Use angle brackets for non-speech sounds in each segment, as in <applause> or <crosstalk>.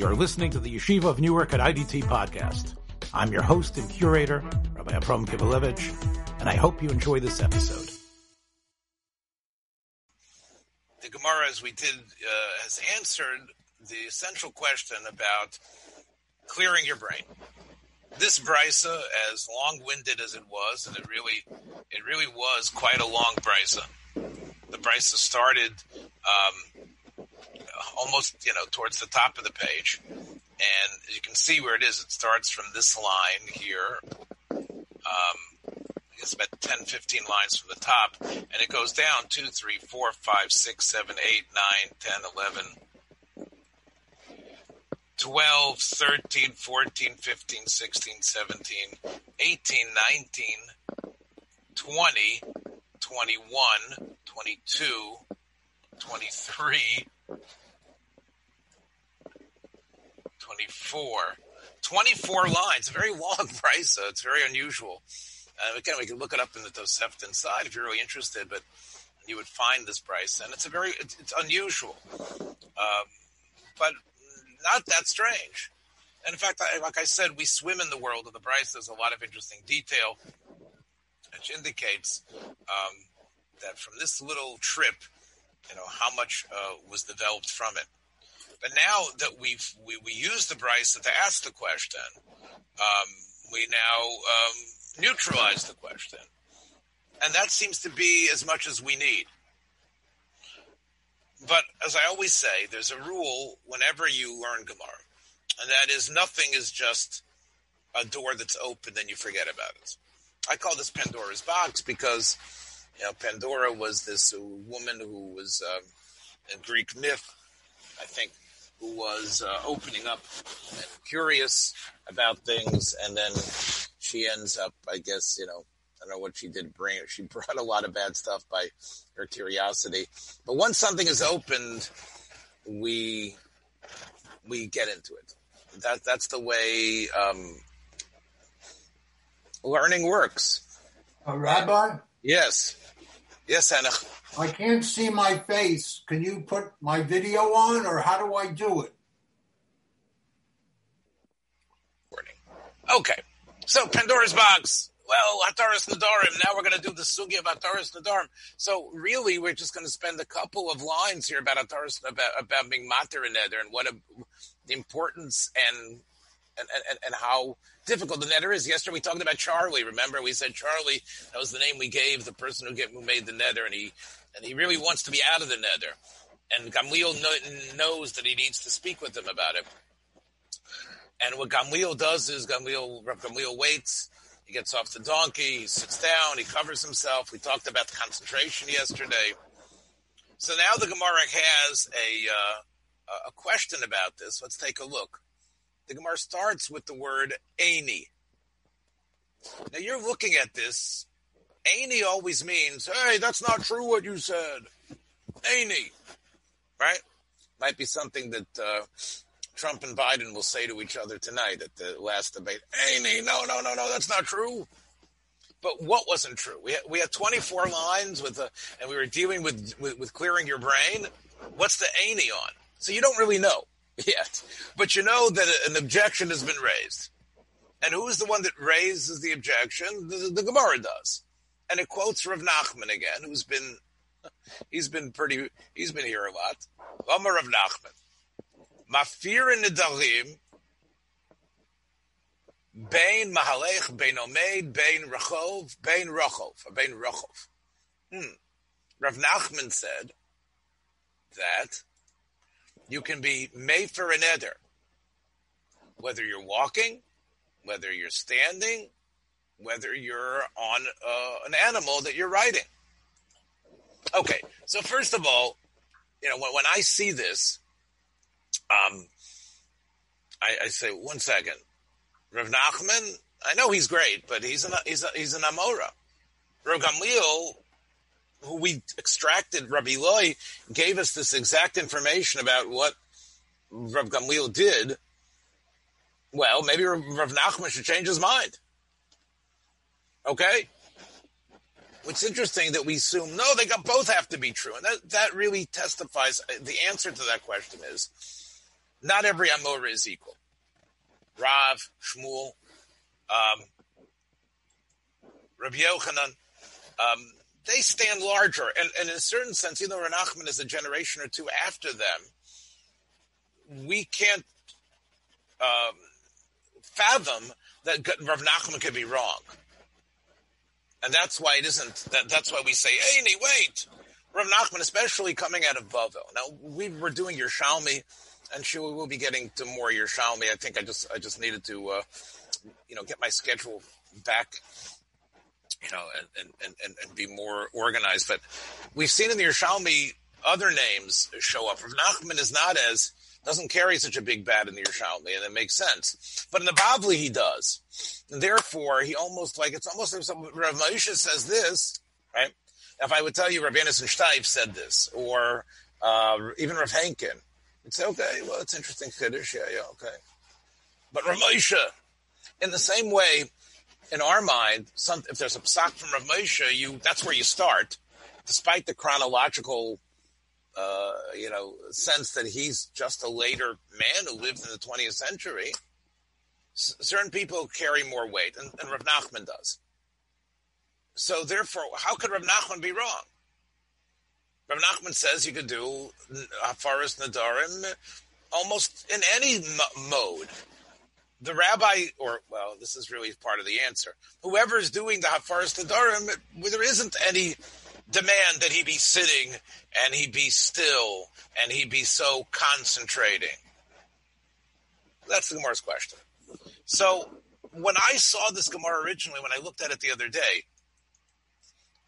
You're listening to the Yeshiva of Newark at IDT podcast. I'm your host and curator, Rabbi Avraham Kivelevitz, and I hope you enjoy this episode. The Gemara, as we did, uh, has answered the essential question about clearing your brain. This brisa, as long-winded as it was, and it really, it really was quite a long brisa. The brisa started um, almost, you know, towards the top of the page, and you can see where it is. It starts from this line here. Um, it's about 10, 15 lines from the top, and it goes down 2, 3, 4, 5, 6, 7, 8, 9, 10, 11, 12, 13, 14, 15, 16, 17, 18, 19, 20, 21, 22, 23, 24. 24 lines, very long <laughs> brisa, so it's very unusual. Uh, again, we can look it up in the Tosefta inside if you're really interested, but you would find this brisa, and it's a very, it's, it's unusual. Um, but not that strange. And in fact, I, like I said, we swim in the world of the brisa. There's a lot of interesting detail, which indicates um, that from this little trip, you know, how much uh, was developed from it. But now that we've we, we use the brisa to ask the question, um, we now um, neutralize the question, and that seems to be as much as we need. But as I always say, there's a rule whenever you learn Gemara, and that is nothing is just a door that's open and you forget about it. I call this Pandora's box because you know Pandora was this woman who was um, in Greek myth, I think, who was uh, opening up and curious about things, and then she ends up, I guess, you know, I don't know what she did bring. She <laughs> brought a lot of bad stuff by her curiosity. But once something is opened, we we get into it. That that's the way um, learning works. A rabbi? Yes, yes, Anna. I can't see my face. Can you put my video on, or how do I do it? Okay, so Pandora's box well, Ataris Nadarim. Now we're going to do the sugi of Ataris Nadarim. So really, we're just going to spend a couple of lines here about Ataris about, about being mater and neder and what a, the importance and, and and and how difficult the neder is. Yesterday we talked about Charlie. Remember, we said Charlie. That was the name we gave the person who, get, who made the neder, and he and he really wants to be out of the neder. And Gamliel know, knows that he needs to speak with him about it. And what Gamliel does is Gamliel, Gamliel waits he gets off the donkey, he sits down, he covers himself. We talked about concentration yesterday. So now the Gemara has a uh, a question about this. Let's take a look. The Gemara starts with the word "ani." Now you're looking at this. "Ani" always means, "Hey, that's not true what you said." "Ani," right? Might be something that uh, Trump and Biden will say to each other tonight at the last debate. Hey, no, no, no, no, that's not true. But what wasn't true? We had, we had 24 lines with, a, and we were dealing with, with, with clearing your brain. What's the any on? So you don't really know <laughs> yet, but you know that an objection has been raised. And who's the one that raises the objection? The, the Gemara does. And it quotes Rav Nachman again, who's been, he's been pretty, he's been here a lot. Amar Rav Nachman. Mafir in Nidarim, Bain Mahalech, Bain Omeid, Bain Rachov, Bain Rachov, Bain Rachov. Hmm. Rav Nachman said that you can be Mefer and Eder, whether you're walking, whether you're standing, whether you're on uh, an animal that you're riding. Okay, so first of all, you know, when, when I see this, um, I, I, say one second. Rav Nachman, I know he's great, but he's an he's a, he's an Amora. Rav Gamliel, who we extracted, Rabbi Loi gave us this exact information about what Rav Gamliel did. Well, maybe Rav Nachman should change his mind. Okay. It's interesting that we assume no, they got both have to be true, and that that really testifies. The answer to that question is not every Amora is equal. Rav, Shmuel, um, Rabbi Yochanan, um, they stand larger. And, and, in a certain sense, even though Rav Nachman is a generation or two after them, we can't um, fathom that Rav Nachman could be wrong. And that's why it isn't, that, that's why we say, hey, wait, Rav Nachman, especially coming out of Bavel. Now, we were doing your Yerushalmi, and she will be getting to more your Yerushalmi. I think I just, I just needed to, uh, you know, get my schedule back you know, and, and, and, and be more organized. But we've seen in the Yerushalmi other names show up. Rav Nachman is not as doesn't carry such a big bat in the Yerushalmi, and it makes sense. But in the Bavli, he does. And therefore, he almost like it's almost like some, Rav Moshe says this, right? If I would tell you Rav Anderson Steif said this, or uh, even Rav you'd say, okay, well, it's interesting Kiddush, yeah, yeah, okay. But Rav Moshe, in the same way, in our mind, some, if there's a psak from Rav Moshe, you that's where you start, despite the chronological, uh, you know, sense that he's just a later man who lived in the 20th century. S- certain people carry more weight, and, and Rav Nachman does. So therefore, how could Rav Nachman be wrong? Rav Nachman says you could do Hafaras Nadarim almost in any m- mode the rabbi, or well, this is really part of the answer. Whoever is doing the hafaras nadarim, there isn't any demand that he be sitting and he be still and he be so concentrating. That's the Gemara's question. So when I saw this Gemara originally, when I looked at it the other day,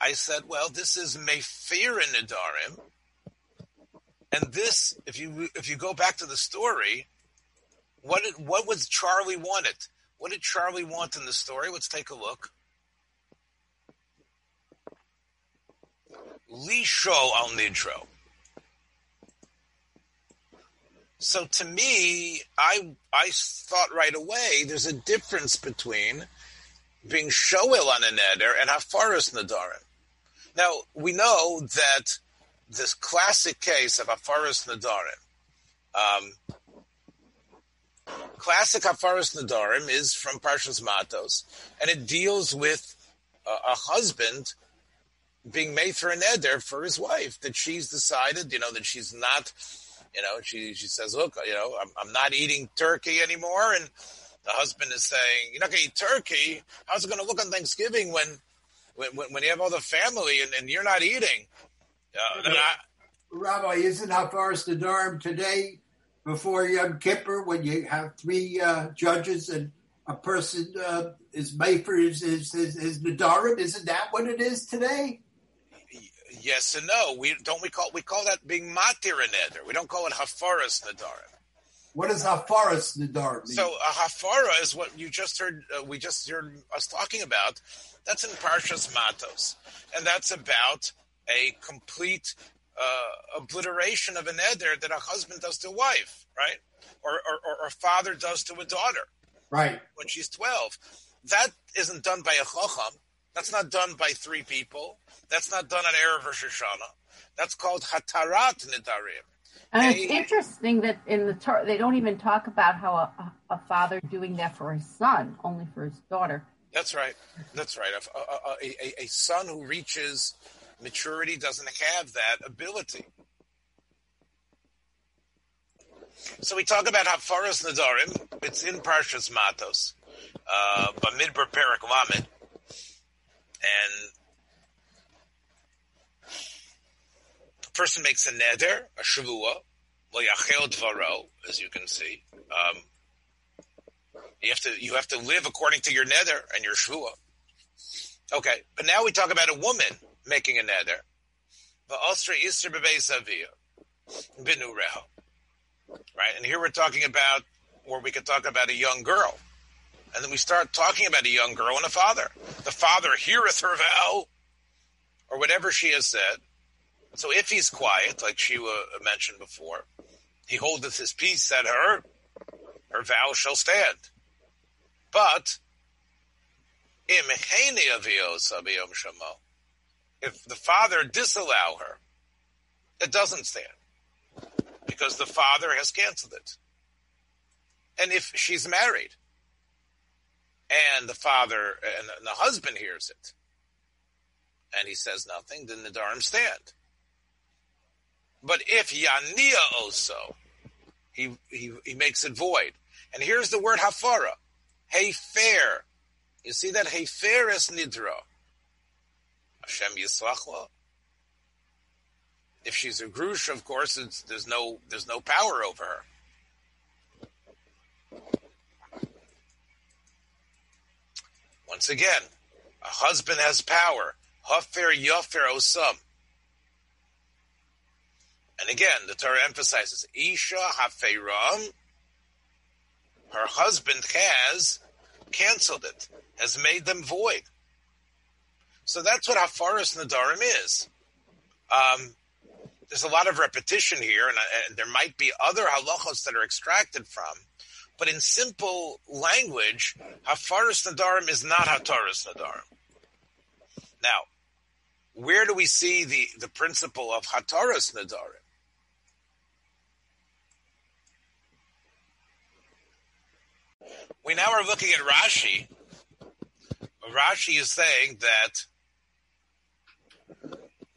I said, well, this is Mephir in. And this, if you if you go back to the story, what did, what was Charlie wanted? What did Charlie want in the story? Let's take a look. Lisho al Nidro. So to me, I I thought right away there's a difference between being shoel on a neder and hafaras nadarim. Now we know that this classic case of hafaras nadarim, um, classic Hafaras Nadarim is from Parshas Matos, and it deals with a, a husband being made for an eder for his wife that she's decided, you know, that she's not, you know, she she says, look, you know, I'm, I'm not eating turkey anymore, and the husband is saying, you're not going to eat turkey. How's it going to look on Thanksgiving when when when you have all the family and, and you're not eating? Uh, I, Rabbi, isn't Hafaras Nadarim today before Yom Kippur when you have three uh, judges and a person uh, is made for his, his, his, his Nadarim? Isn't that what it is today? Yes and no. We don't we call we call that being matir neder. We don't call it hafaras nadarim. What does hafaras nadarim mean? So a hafara is what you just heard. Uh, we just heard us talking about. That's in Parshas Matos, and that's about a complete uh, obliteration of an eder that a husband does to a wife, right? Or, or, or a father does to a daughter, right? When she's twelve, that isn't done by a chacham. That's not done by three people. That's not done on erev Rosh Hashanah. That's called hatarat nidarim. And it's interesting that in the Torah they don't even talk about how a, a, father doing that for his son, only for his daughter. That's right. That's right. A, a, a son who reaches maturity doesn't have that ability. So we talk about Hafaras Nadarim. It's in Parshas Matos, uh, Bamidbar Perak Lamed, and a person makes a neder, a shavua, loyachel dvaro, as you can see. Um, you have to you have to live according to your neder and your shavua. Okay, but now we talk about a woman making a neder. Va'osra Yisr B'Beis Binu Reho. Right? And here we're talking about, or we could talk about a young girl. And then we start talking about a young girl and a father. The father heareth her vow, or whatever she has said. So if he's quiet, like Shiva mentioned before, he holdeth his peace at her, her vow shall stand. But, im if the father disallow her, it doesn't stand because the father has canceled it. And if she's married and the father and the husband hears it and he says nothing, then the Nadarim stand. But if Yania also, he, he, he makes it void. And here's the word hafara. Hey fair. You see that? Hey fair is nidra. Hashem Yisrachla. If she's a grush, of course, there's no there's no power over her. Once again, a husband has power. Hafer yofer osam. And again, the Torah emphasizes Isha haferam. Her husband has canceled it, has made them void. So that's what Hafaras Nadarim is. Um, there's a lot of repetition here, and, uh, and, there might be other halachos that are extracted from. But in simple language, Hafaras Nadarim is not Hataras Nadarim. Now, where do we see the, the principle of Hataras Nadarim? We now are looking at Rashi. Rashi is saying that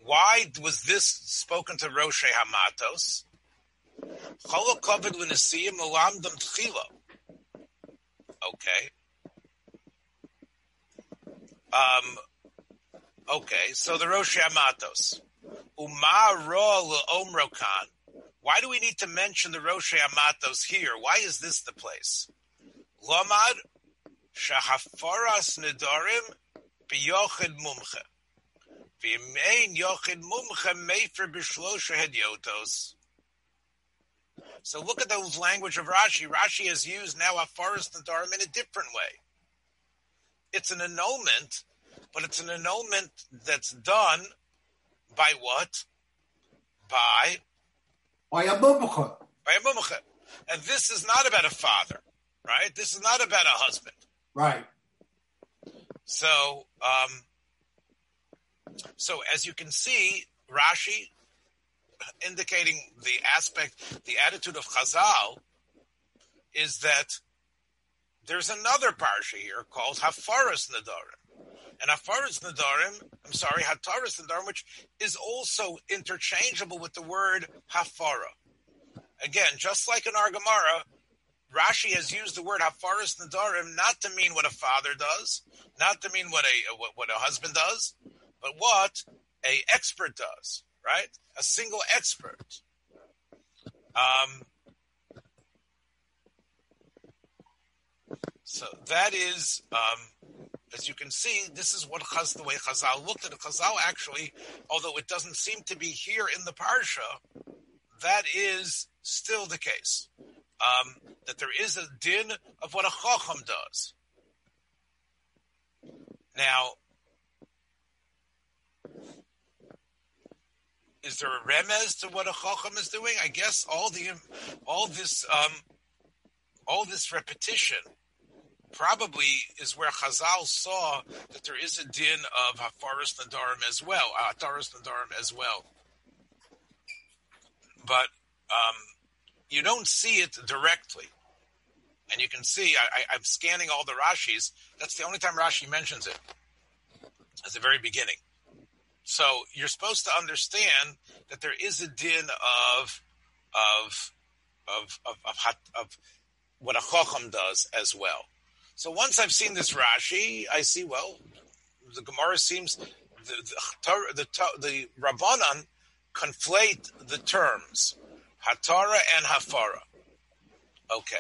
why was this spoken to Roche Hamatos? Okay. Um, okay, so the Rosh Hamatos. Umar ro omrokan. Why do we need to mention the Rosh Hamatos here? Why is this the place? Lomad shahafaras nedarim biyochid mumche. So look at the language of Rashi. Rashi has used now Hafaras Nadarim in a different way. It's an annulment, but it's an annulment that's done by what? By by a mumcha. By a mumcha. And this is not about a father, right? This is not about a husband. Right. So, um, so as you can see, Rashi indicating the aspect, the attitude of Chazal is that there's another parsha here called Hafaras Nadarim. And Hafaras Nadarim, I'm sorry, Hataras Nadarim, which is also interchangeable with the word Hafara. Again, just like in our Gemara, Rashi has used the word Hafaras Nadarim not to mean what a father does, not to mean what a what, what a husband does, but what a expert does, right? A single expert. Um, so that is, um, as you can see, this is what Chaz, the way Chazal looked at it. Chazal actually, although it doesn't seem to be here in the parsha, that is still the case. Um, that there is a din of what a chacham does. Now, Is there a remez to what a chacham is doing? I guess all the all this um, all this repetition probably is where Chazal saw that there is a din of Hafaras Nadarim as well, Hataras Nadarim as well. But um, you don't see it directly. And you can see, I, am scanning all the Rashis. That's the only time Rashi mentions it, at the very beginning. So you're supposed to understand that there is a din of of of of, of, of what a chacham does as well. So once I've seen this Rashi, I see well, the Gemara seems the the the, the, Rabbanan conflate the terms Hatara and Hafara. Okay.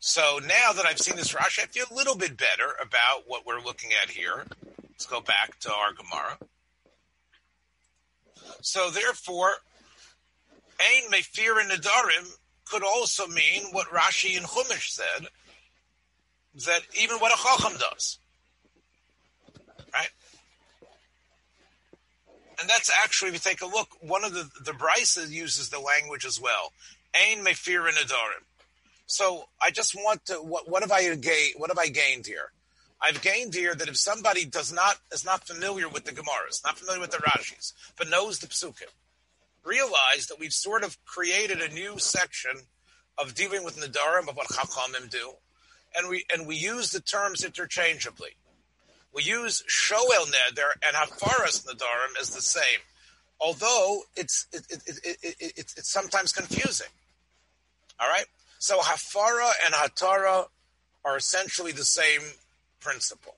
So now that I've seen this Rashi, I feel a little bit better about what we're looking at here. Let's go back to our Gemara. So therefore, Ein Mefir and Nadarim could also mean what Rashi and Chumash said, that even what a Chacham does. Right? And that's actually, if you take a look, one of the, the Brisa uses the language as well. Ein Mefir and Nadarim. So I just want to, what, what have I gained, what have I gained here? I've gained here that if somebody does not is not familiar with the Gemaras, not familiar with the Rashis, but knows the Psukim, realize that we've sort of created a new section of dealing with Nadarim of what Chachamim do, and we and we use the terms interchangeably. We use Shoel Neder and Hafaras Nadarim as the same, although it's it, it, it, it, it's sometimes confusing. All right, so Hafara and Hatara are essentially the same principle.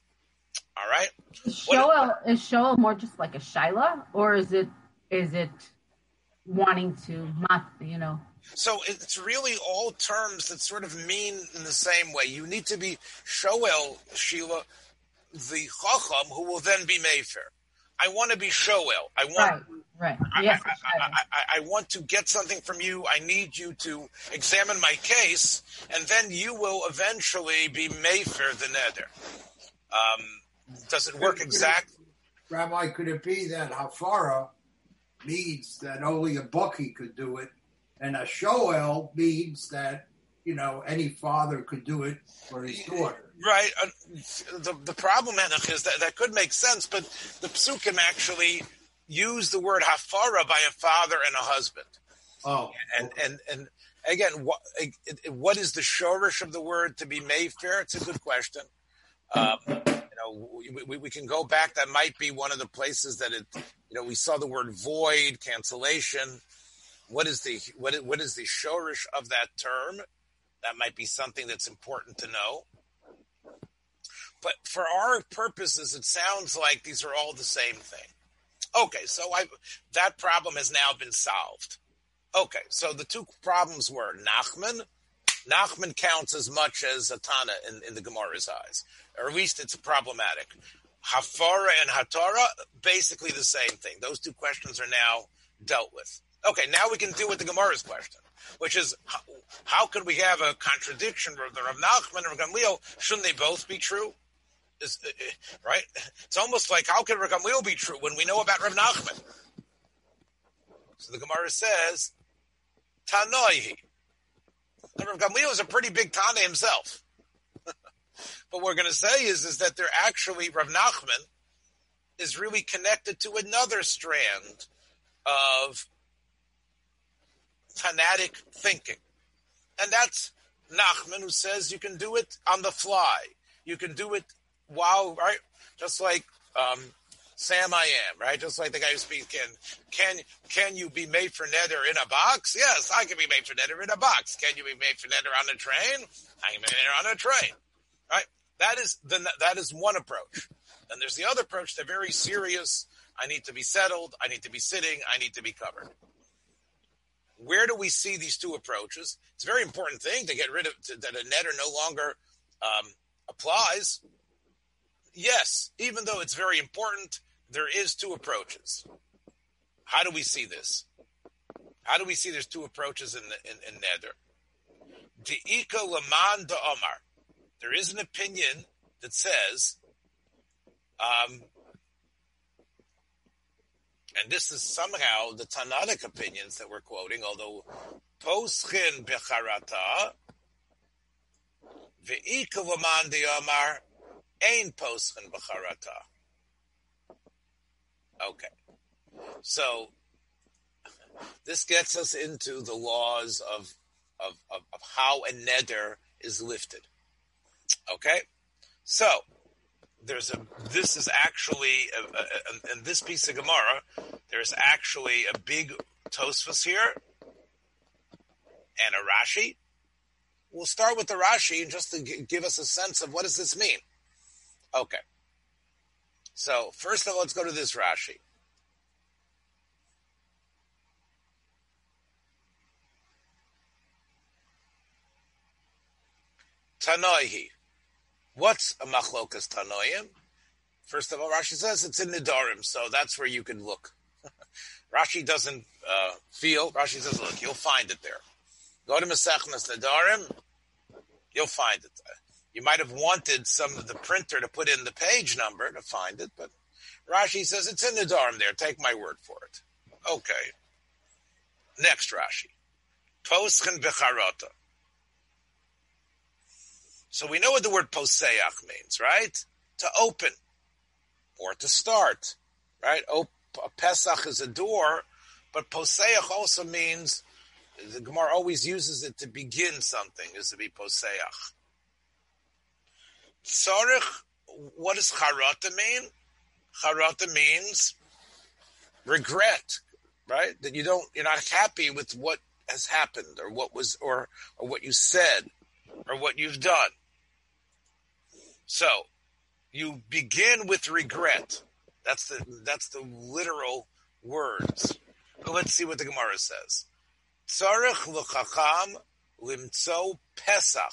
All right. Is Shoel is Shoel more just like a Shaila, or is it is it wanting to mat? You know. So it's really all terms that sort of mean in the same way. You need to be Shoel Sheila, the Chacham, who will then be Mayfair. I want to be Shoel. I want. Right. Right. Yes. I, I, I, I, want to get something from you. I need you to examine my case, and then you will eventually be Mayfair the Nether. Um, does it work exactly? Rabbi, could it be that Hafara means that only a Bucky could do it, and a Shoel means that you know any father could do it for his daughter? Right. Uh, the the problem, Enoch, is that that could make sense, but the psukim actually use the word hafara by a father and a husband. Oh, and and and again, what what is the shorish of the word to be mayfair? It's a good question. Um, you know, we, we can go back. That might be one of the places that it. You know, we saw the word void, cancellation. What is the what is, what is the shorish of that term? That might be something that's important to know. But for our purposes, it sounds like these are all the same thing. Okay, so I that problem has now been solved. Okay, so the two problems were Nachman. Nachman counts as much as Atana in, in the Gemara's eyes, or at least it's problematic. Hafara and Hatara, basically the same thing. Those two questions are now dealt with. Okay, now we can deal with the Gemara's question, which is how, how could we have a contradiction of the Rav Nachman and Rav Gamliel? Shouldn't they both be true? Is, uh, right? It's almost like how can Rav Gamliel be true when we know about Rav Nachman? So the Gemara says, Tanoihi. Rav Gamliel is a pretty big Tana himself. <laughs> but what we're going to say is, is that they're actually, Rav Nachman is really connected to another strand of Tanaic thinking. And that's Nachman who says you can do it on the fly. You can do it wow, right? Just like um, Sam I am, right? Just like the guy who speaks, can can can you be made for neder in a box? Yes, I can be made for neder in a box. Can you be made for neder on a train? I can be made on a train, right? That is the that is one approach. And there's the other approach, the very serious. I need to be settled. I need to be sitting. I need to be covered. Where do we see these two approaches? It's a very important thing to get rid of to, that a neder no longer um, applies yes, even though it's very important, there is two approaches. How do we see this? How do we see there's two approaches in the, in, in Neder? De'ika laman da Omar. There is an opinion that says, um, and this is somehow the Tanaic opinions that we're quoting, although poschin becharata, da Omar, Ein Poschen B'charata. Okay. So this gets us into the laws of, of, of, of how a neder is lifted. Okay? So, there's a, this is actually, a, a, in this piece of Gemara, there's actually a big Tosfos here and a Rashi. We'll start with the Rashi just to g- give us a sense of what does this mean. Okay. So first of all, let's go to this Rashi. Tanoihi. What's a machlokas tanoim? First of all, Rashi says it's in the Nidarim, so that's where you can look. <laughs> Rashi doesn't uh, feel. Rashi says, look, you'll find it there. Go to Maseches Nidarim, you'll find it. You might have wanted some of the printer to put in the page number to find it, but Rashi says it's in the Dharm there. Take my word for it. Okay. Next Rashi. Poschen becharota. So we know what the word poseach means, right? To open or to start, right? Op- Pesach is a door, but poseach also means The Gemara always uses it to begin something, is to be poseach. Tzarech, what does charata mean? Charata means regret, right? That you don't, you're not happy with what has happened or what was, or, or what you said or what you've done. So you begin with regret. That's the, that's the literal words. But let's see what the Gemara says. Tzarech l'chacham limtzo pesach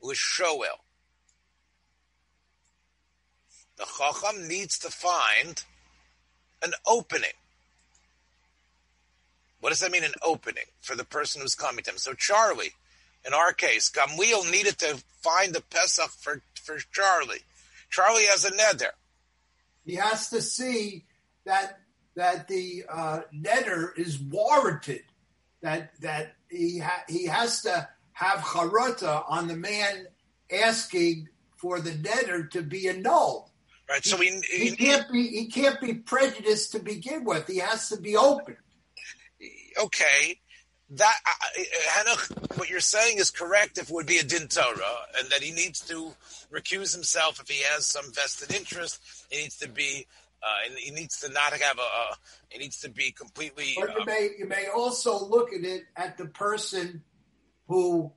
l'shoel. The chacham needs to find an opening. What does that mean, an opening for the person who's coming to him? So Charlie, in our case, Gamliel needed to find the Pesach for, for Charlie. Charlie has a neder. He has to see that that the uh, neder is warranted. That that he ha- he has to have charata on the man asking for the neder to be annulled. Right. So he, he, he can't be he can't be prejudiced to begin with. He has to be open. Okay. That uh, Henoch, what you're saying is correct. If it would be a din Torah, and that he needs to recuse himself if he has some vested interest, he needs to be, uh, he needs to not have a, a he needs to be completely. But you may you may also look at it at the person who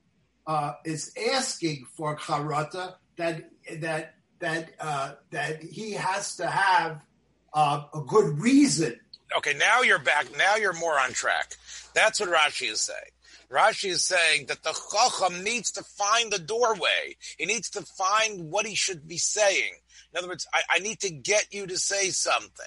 uh, is asking for charata that that that uh, that he has to have uh, a good reason. Okay, now you're back. Now you're more on track. That's what Rashi is saying. Rashi is saying that the chacham needs to find the doorway. He needs to find what he should be saying. In other words, I, I need to get you to say something,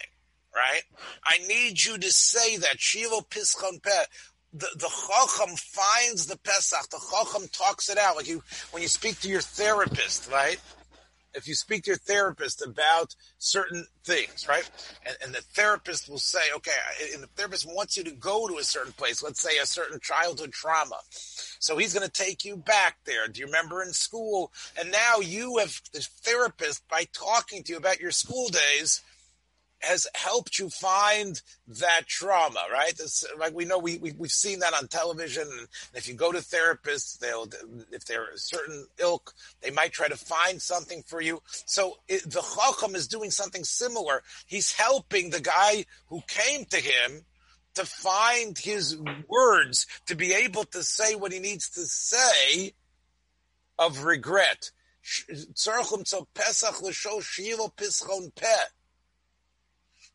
right? I need you to say that shivo pischon peh. The, the chacham finds the pesach. The chacham talks it out. Like you, when you speak to your therapist, right? If you speak to your therapist about certain things, right? And, and, the therapist will say, okay, and the therapist wants you to go to a certain place, let's say a certain childhood trauma. So he's going to take you back there. Do you remember in school? And now you have the therapist, by talking to you about your school days, has helped you find that trauma, right? like we know we, we have seen that on television. And if you go to therapists, they'll if they're a certain ilk, they might try to find something for you. So it, the chacham is doing something similar. He's helping the guy who came to him to find his words to be able to say what he needs to say of regret. Pesach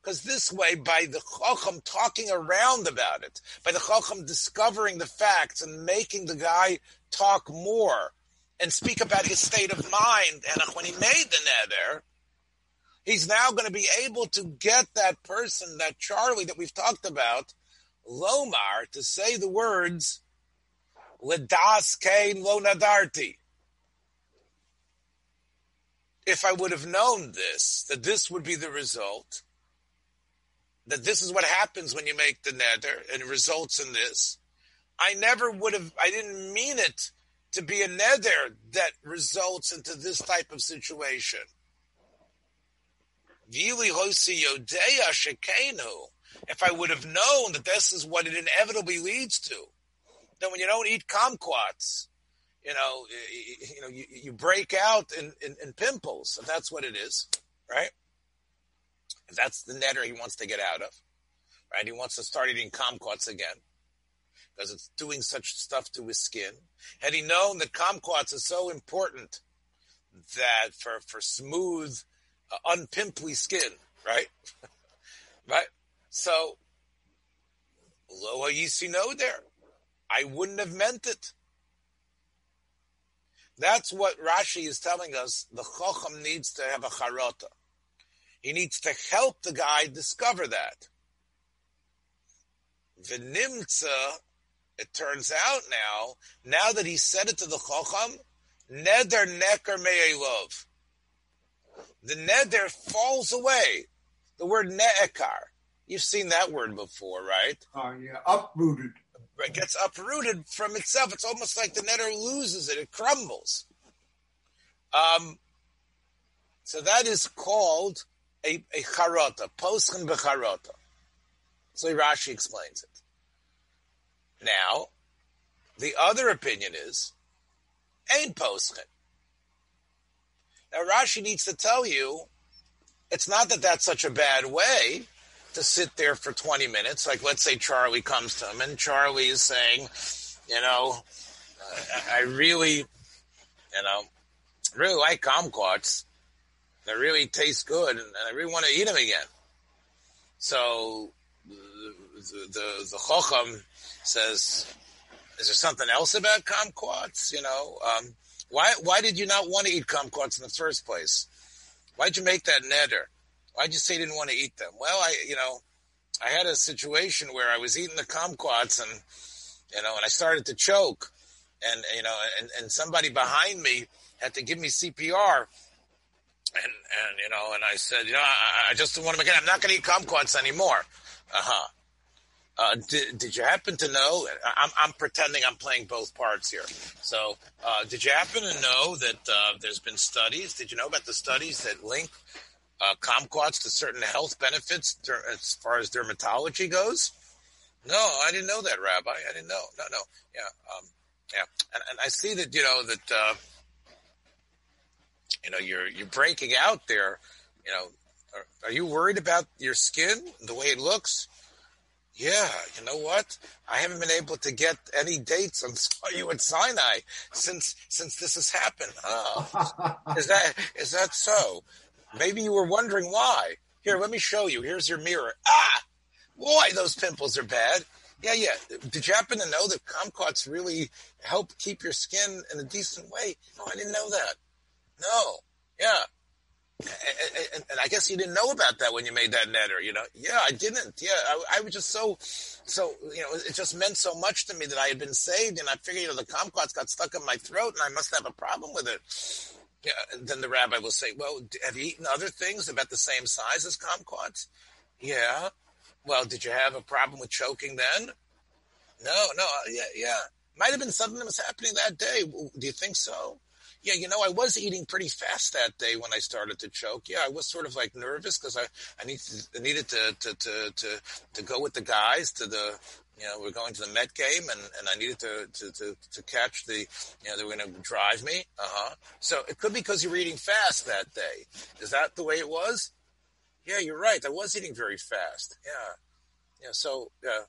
because this way, by the Chacham talking around about it, by the Chacham discovering the facts and making the guy talk more and speak about his state of mind, and when he made the neder, he's now going to be able to get that person, that Charlie that we've talked about, Lomar, to say the words, Ledas Kain Lo Nadarti. If I would have known this, that this would be the result, that this is what happens when you make the nether and it results in this. I never would have, I didn't mean it to be a nether that results into this type of situation. If I would have known that this is what it inevitably leads to, then when you don't eat kumquats, you know, you know, you, break out in, in, in pimples, if that's what it is, right? That's the netter he wants to get out of, right? He wants to start eating kumquats again because it's doing such stuff to his skin. Had he known that kumquats is so important that for for smooth, uh, unpimply skin, right? <laughs> right? So, lo know there. I wouldn't have meant it. That's what Rashi is telling us. The Chacham needs to have a charata. He needs to help the guy discover that. V'nimtza, it turns out now, now that he said it to the Chacham, neder neker me'elov. The neder falls away. The word ne'ekar. You've seen that word before, right? Oh, yeah, uprooted. It gets uprooted from itself. It's almost like the neder loses it. It crumbles. Um, so that is called a, a charota, poschen becharota. So Rashi explains it. Now, the other opinion is Ain Poschin. Now, Rashi needs to tell you it's not that that's such a bad way to sit there for 20 minutes. Like, let's say Charlie comes to him and Charlie is saying, you know, uh, I really, you know, really like kumquats. They really taste good and I really want to eat them again. So the, the, the says, is there something else about kumquats? You know, um, why, why did you not want to eat kumquats in the first place? Why'd you make that neder? Why'd you say you didn't want to eat them? Well, I, you know, I had a situation where I was eating the kumquats and, you know, and I started to choke and, you know, and, and somebody behind me had to give me CPR. And, and, you know, and I said, you know, I, I just want to make it, I'm not going to eat kumquats anymore. Uh-huh. Uh, did, did you happen to know? I'm, I'm pretending I'm playing both parts here. So, uh, did you happen to know that uh, there's been studies? Did you know about the studies that link uh, kumquats to certain health benefits as far as dermatology goes? No, I didn't know that, Rabbi. I didn't know. No, no. Yeah, um, yeah. And, and, I see that you know that uh, you know you're you're breaking out there. You know, are, are you worried about your skin, the way it looks? Yeah, you know what? I haven't been able to get any dates on <laughs> you at Sinai since since this has happened. Oh, <laughs> is that is that so? Maybe you were wondering why. Here, let me show you. Here's your mirror. Ah, boy, those pimples are bad. Yeah, yeah. Did you happen to know that kumquats really help keep your skin in a decent way? No, I didn't know that. No. Yeah. And, and, and, I guess you didn't know about that when you made that neder, you know? Yeah, I didn't. Yeah, I, I, was just so, so, you know, it just meant so much to me that I had been saved and I figured, you know, the kumquats got stuck in my throat and I must have a problem with it. Yeah, then the rabbi will say, well, have you eaten other things about the same size as kumquats? Yeah. Well, did you have a problem with choking then? No, no, uh, yeah, yeah. Might have been something that was happening that day. Do you think so? Yeah, you know, I was eating pretty fast that day when I started to choke. Yeah, I was sort of like nervous because I, I, need to, I needed to, to, to, to, to go with the guys to the, you know, we're going to the Met game and, and I needed to, to, to, to catch the, you know, they were going to drive me. Uh huh. So it could be because you were eating fast that day. Is that the way it was? Yeah, you're right. I was eating very fast. Yeah. Yeah. So, yeah.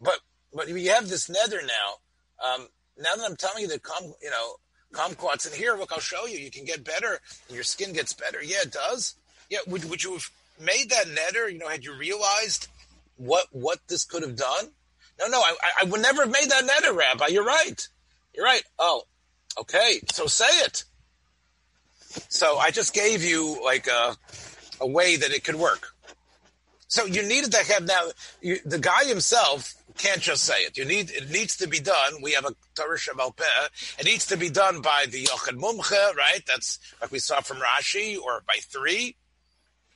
But, but you have this nether now. Um, now that I'm telling you that come, you know, kumquats in here, look, I'll show you. You can get better and your skin gets better. Yeah, it does. Yeah. Would, would you have made that netter? You know, had you realized what, what this could have done? No, no, I, I would never have made that netter, Rabbi. You're right. You're right. Oh, okay. So say it. So I just gave you like a, a way that it could work. So you needed to have now you, the guy himself can't just say it. You need it needs to be done. We have a Torah Shabbat It needs to be done by the Yochid Mumche, right? That's like we saw from Rashi, or by three.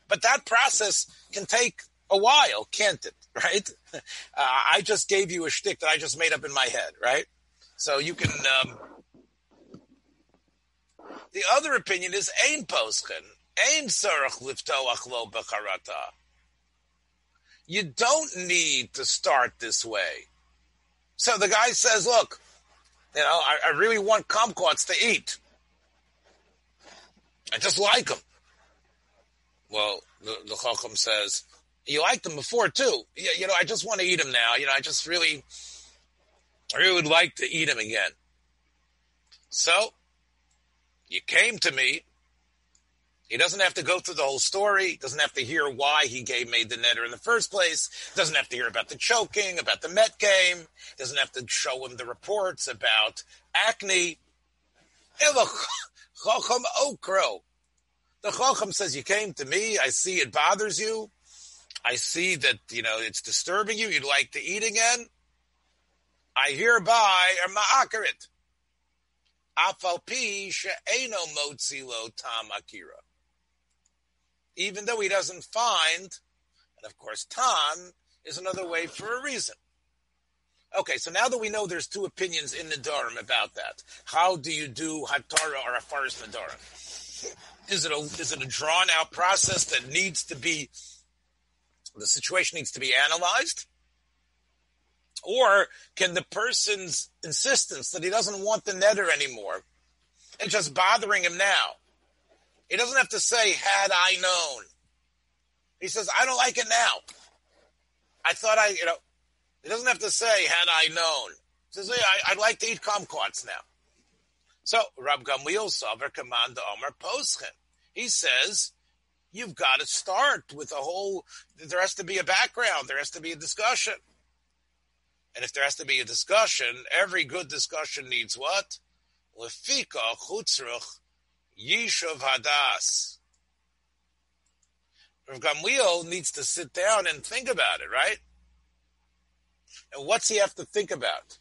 But that process can take a while, can't it? <laughs> Right? Uh, I just gave you a shtick that I just made up in my head, right? So you can. Um, the other opinion is ain Poschen, ain Sarach Liftoach Lo Becharata. You don't need to start this way. So the guy says, look, you know, I, I really want kumquats to eat. I just like them. Well, the, the Chacham says, you liked them before too. You, you know, I just want to eat them now. You know, I just really, I really would like to eat them again. So, you came to me. He doesn't have to go through the whole story. Doesn't have to hear why he gave made the neder in the first place. Doesn't have to hear about the choking, about the Met game. Doesn't have to show him the reports about acne. <laughs> Chacham Okro. The Chacham says, you came to me. I see it bothers you. I see that, you know, it's disturbing you. You'd like to eat again. I hereby am ma'akarit. Afalpi she'eno motzi lo tam akira. Even though he doesn't find, and of course tam is another way for a reason. Okay, so now that we know there's two opinions in the Nadarim about that, how do you do Hatara or Hafaras Nadarim? Is it a is it a drawn out process that needs to be the situation needs to be analyzed? Or can the person's insistence that he doesn't want the neder anymore and just bothering him now? He doesn't have to say, had I known. He says, I don't like it now. I thought I, you know, he doesn't have to say, had I known. He says, I, would like to eat kumquats now. So, Rab Gamliel command Omer Poschen. He says, you've got to start with a whole, there has to be a background, there has to be a discussion. And if there has to be a discussion, every good discussion needs what? Lefika chutzruch yishuv hadas. Rav Gamliel needs to sit down and think about it, right? And what's he have to think about?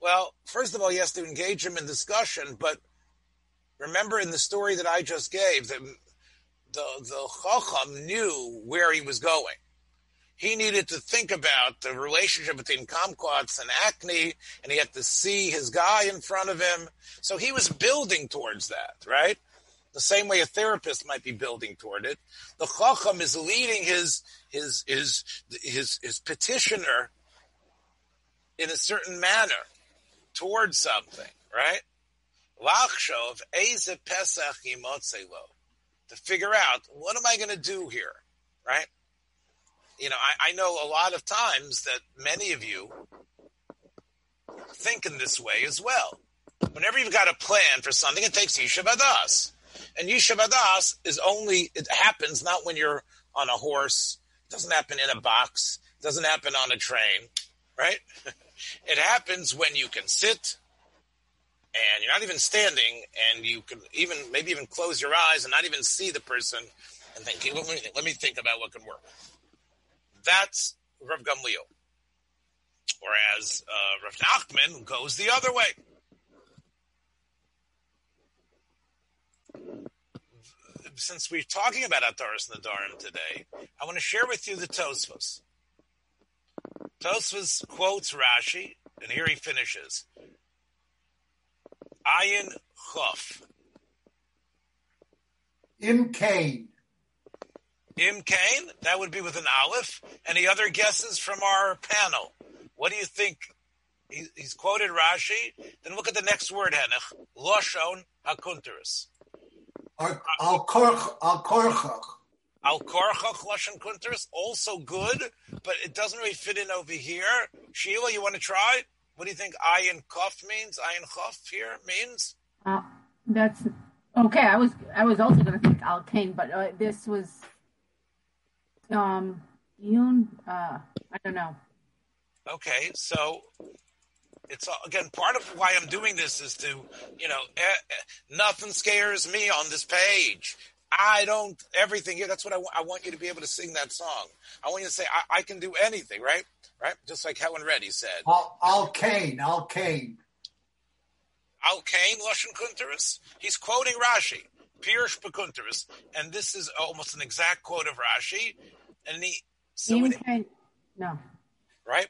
Well, first of all, he has to engage him in discussion, but remember in the story that I just gave, that the, the Chacham knew where he was going he needed to think about the relationship between kumquats and acne, and he had to see his guy in front of him. So he was building towards that, right? The same way a therapist might be building toward it. The chacham is leading his his his his, his petitioner in a certain manner towards something, right? Lachshov eze pesach to figure out what am I going to do here, right? You know, I, I know a lot of times that many of you think in this way as well. Whenever you've got a plan for something, it takes Yishuv Hadas. And Yishuv Hadas is only, it happens not when you're on a horse, it doesn't happen in a box, it doesn't happen on a train, right? <laughs> it happens when you can sit and you're not even standing and you can even, maybe even close your eyes and not even see the person and think, me, let me think about what can work. That's Rav Gamliel. Whereas uh, Rav Nachman goes the other way. Since we're talking about Hataras Nadarim today, I want to share with you the Tosfos. Tosfos quotes Rashi, and here he finishes. Ayin Chof. Im Kain. Im Kain, that would be with an aleph. Any other guesses from our panel? What do you think? He, he's quoted Rashi. Then look at the next word, Henech. Loshon hakunteris. Al korchach. Al korchach lashon kunteris. Also good, but it doesn't really fit in over here. Sheila, you want to try? What do you think ayin kof means? Ayin kof here means? Uh, that's okay. I was I was also going to think al kain, but uh, this was um, Yun, uh, I don't know. Okay, so it's again part of why I'm doing this is to, you know, eh, eh, nothing scares me on this page. I don't everything. That's what I want. I want you to be able to sing that song. I want you to say I, I can do anything, right? Right? Just like Helen Reddy said. Al, Al Kane, Al Kane. Al Kane, Lashon Kunteris. He's quoting Rashi. Pirush Pekunteris, and this is almost an exact quote of Rashi. And he, so it, no, right?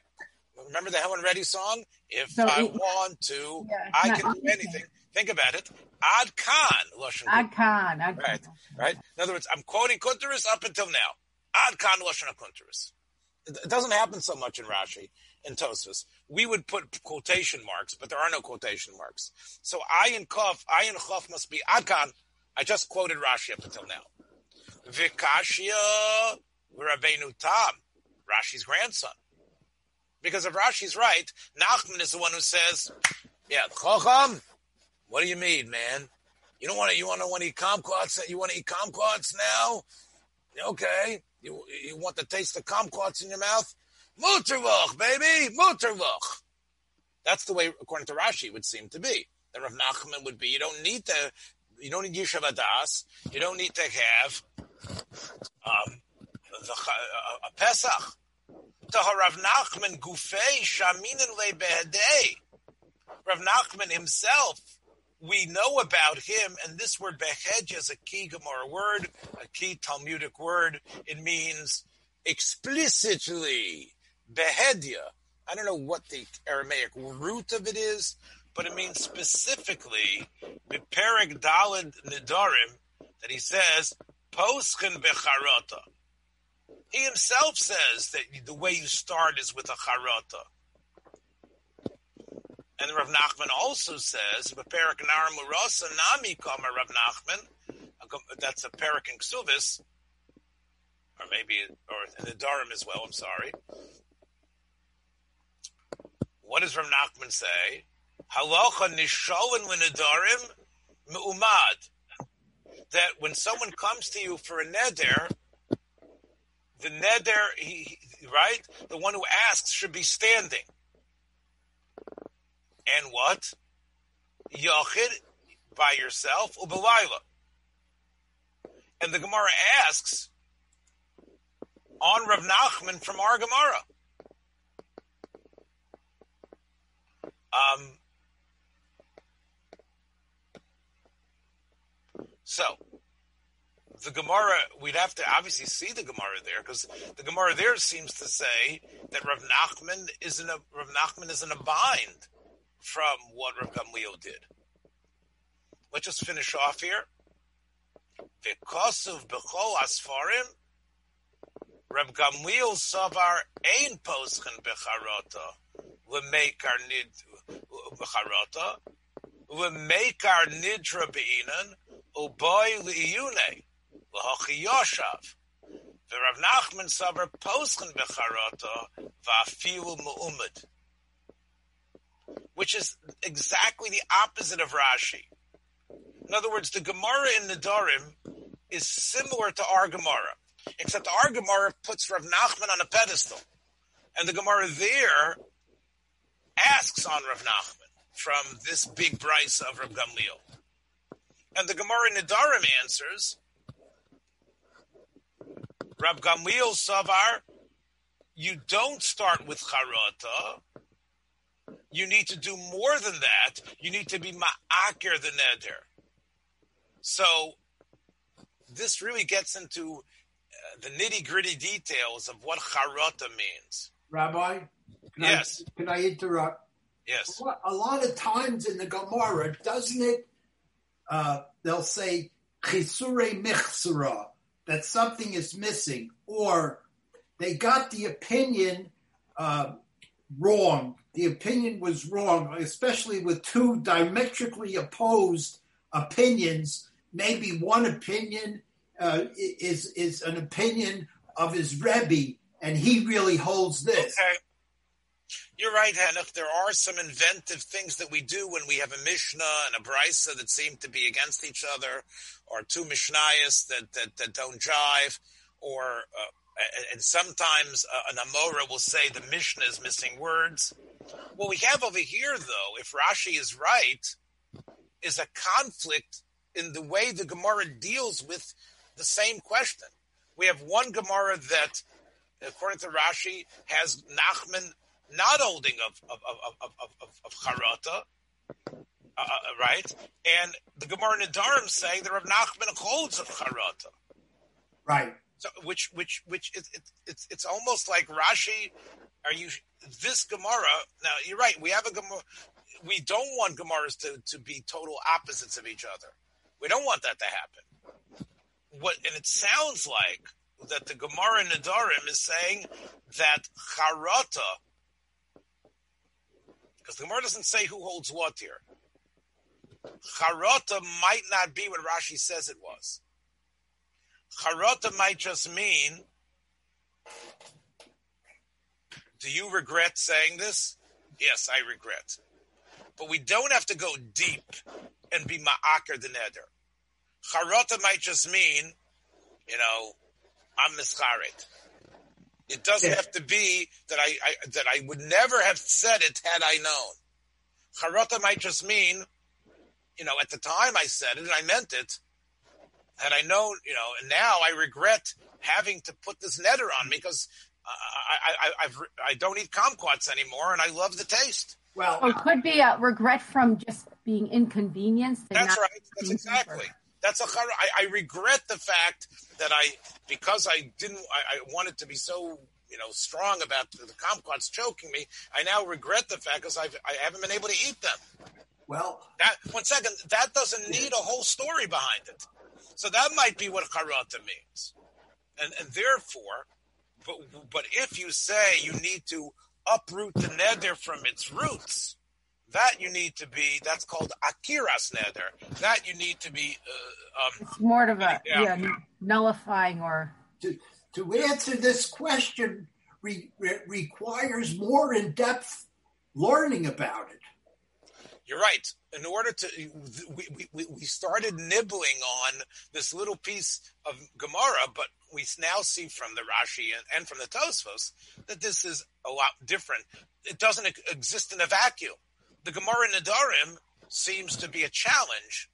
Remember the Helen Reddy song? If so I it, want to, yeah, I can do anything. Think about it. Ad Khan, Lashon Ad Khan, Ad Right, right. In other words, I'm quoting Kunteris up until now. Ad Khan, Lashon Kunteris. It doesn't happen so much in Rashi in Tosfos. We would put quotation marks, but there are no quotation marks. So I and Kaf, I and Chaf must be Ad Khan. I just quoted Rashi up until now. Vikashia Rabbeinu Tam, Rashi's grandson. Because if Rashi's right, Nachman is the one who says, "Yeah, Chacham, what do you mean, man? You don't want to. You want to want to eat kumquats? You want to eat kumquats now? Okay. You you want to taste the kumquats in your mouth? Muttervach, baby, muttervach. That's the way, according to Rashi, it would seem to be. The Rav Nachman would be. You don't need to. You don't need Yishuv Hadas. You don't need to have um, the uh, a Pesach. Rav Nachman Gufei Shaminin Lebehedei. Rav Nachman himself, we know about him, and this word Behedja is a key Gemara word, a key Talmudic word. It means explicitly. Behedya. I don't know what the Aramaic root of it is, but it means specifically Beperek Dalid Nidarim that he says Poschen Becharata. He himself says that the way you start is with a charata. And Rav Nachman also says, "Beperak nar murasa nami kama Rav Nachman." That's a perak in Ksuvis, or maybe or Darim as well. I'm sorry. What does Rav Nachman say? Halacha nishalin l'nedarim me'umad. That when someone comes to you for a neder, the neder, he, right, the one who asks should be standing. And what? Yachid by yourself, ubelayla. And the Gemara asks on Rav Nachman from our Gemara. Um, so the Gemara, we'd have to obviously see the Gemara there because the Gemara there seems to say that Rav Nachman is in a Rav Nachman is in a bind from what Rav Gamliel did. Let's just finish off here. Because of Bechol Asfarim, Reb Gamliel Savar Ein Poschen Becharota, Lemekar Nid Becharota, Lemekar Nidra Beinan, Uboy Liyune. The Rav Nachman Vafilu Mu'umad. Which is exactly the opposite of Rashi. In other words, the Gemara in Nedarim is similar to our Gemara, except our Gemara puts Rav Nachman on a pedestal, and the Gemara there asks on Rav Nachman from this big brisa of Rav Gamliel, and the Gemara in Nedarim answers Rav Gamliel Savar. You don't start with charata. You need to do more than that. You need to be ma'akir the neder. So this really gets into uh, the nitty gritty details of what charata means. Rabbi, can yes. I, can I interrupt? Yes. A lot of times in the Gemara, doesn't it? Uh, they'll say chisure michsura that something is missing, or they got the opinion uh, wrong. The opinion was wrong, especially with two diametrically opposed opinions maybe one opinion uh, is is an opinion of his Rebbe, and he really holds this. Okay. You're right, Henoch. There are some inventive things that we do when we have a Mishnah and a Brisa that seem to be against each other, or two Mishnayos that, that, that don't jive, or uh, and sometimes uh, an Amora will say the Mishnah is missing words. What we have over here, though, if Rashi is right, is a conflict in the way the Gemara deals with the same question. We have one Gemara that, according to Rashi, has Nachman not holding of of of of of, of Charata, uh, uh, right? And the Gemara Nadarim saying that Rav Nachman holds of Charata, right? So, which which which it, it, it's it's almost like Rashi. Are you this Gemara? Now you're right. We have a Gemara. We don't want Gemaras to, to be total opposites of each other. We don't want that to happen. What and it sounds like that the Gemara Nadarim is saying that charata, because the Gemara doesn't say who holds what here. Charata might not be what Rashi says it was. Charata might just mean, do you regret saying this? Yes, I regret. But we don't have to go deep and be ma'akar the neder. Charata might just mean, you know, I'm mischaret. It doesn't yeah. have to be that I, I, that I would never have said it had I known. Charata might just mean, you know, at the time I said it and I meant it. Had I known, you know, and now I regret having to put this neder on me because I, I, I've, I don't eat kumquats anymore and I love the taste. Well, or it could be a regret from just being inconvenienced. That's right. That's exactly. That's a hara. I regret the fact that I, because I didn't, I, I wanted to be so you know, strong about the, the kumquats choking me. I now regret the fact because I've, I haven't been able to eat them. Well, that one second, that doesn't need a whole story behind it. So that might be what charata means, and and therefore, but but if you say you need to uproot the neder from its roots, that you need to be. That's called akiras neder. That you need to be. Uh, um, It's more of a Yeah. yeah, nullifying or To, to answer this question re, re- requires more in depth learning about it. You're right. In order to, we, we, we started nibbling on this little piece of Gemara, but we now see from the Rashi and, and from the Tosfos that this is a lot different. It doesn't exist in a vacuum. The Gemara Nadarim seems to be a challenge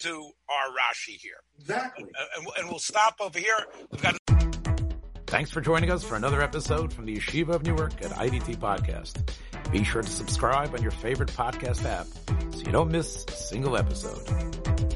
to our Rashi here. Exactly. And, and we'll stop over here. We've got Thanks for joining us for another episode from the Yeshiva of Newark at IDT Podcast. Be sure to subscribe on your favorite podcast app so you don't miss a single episode.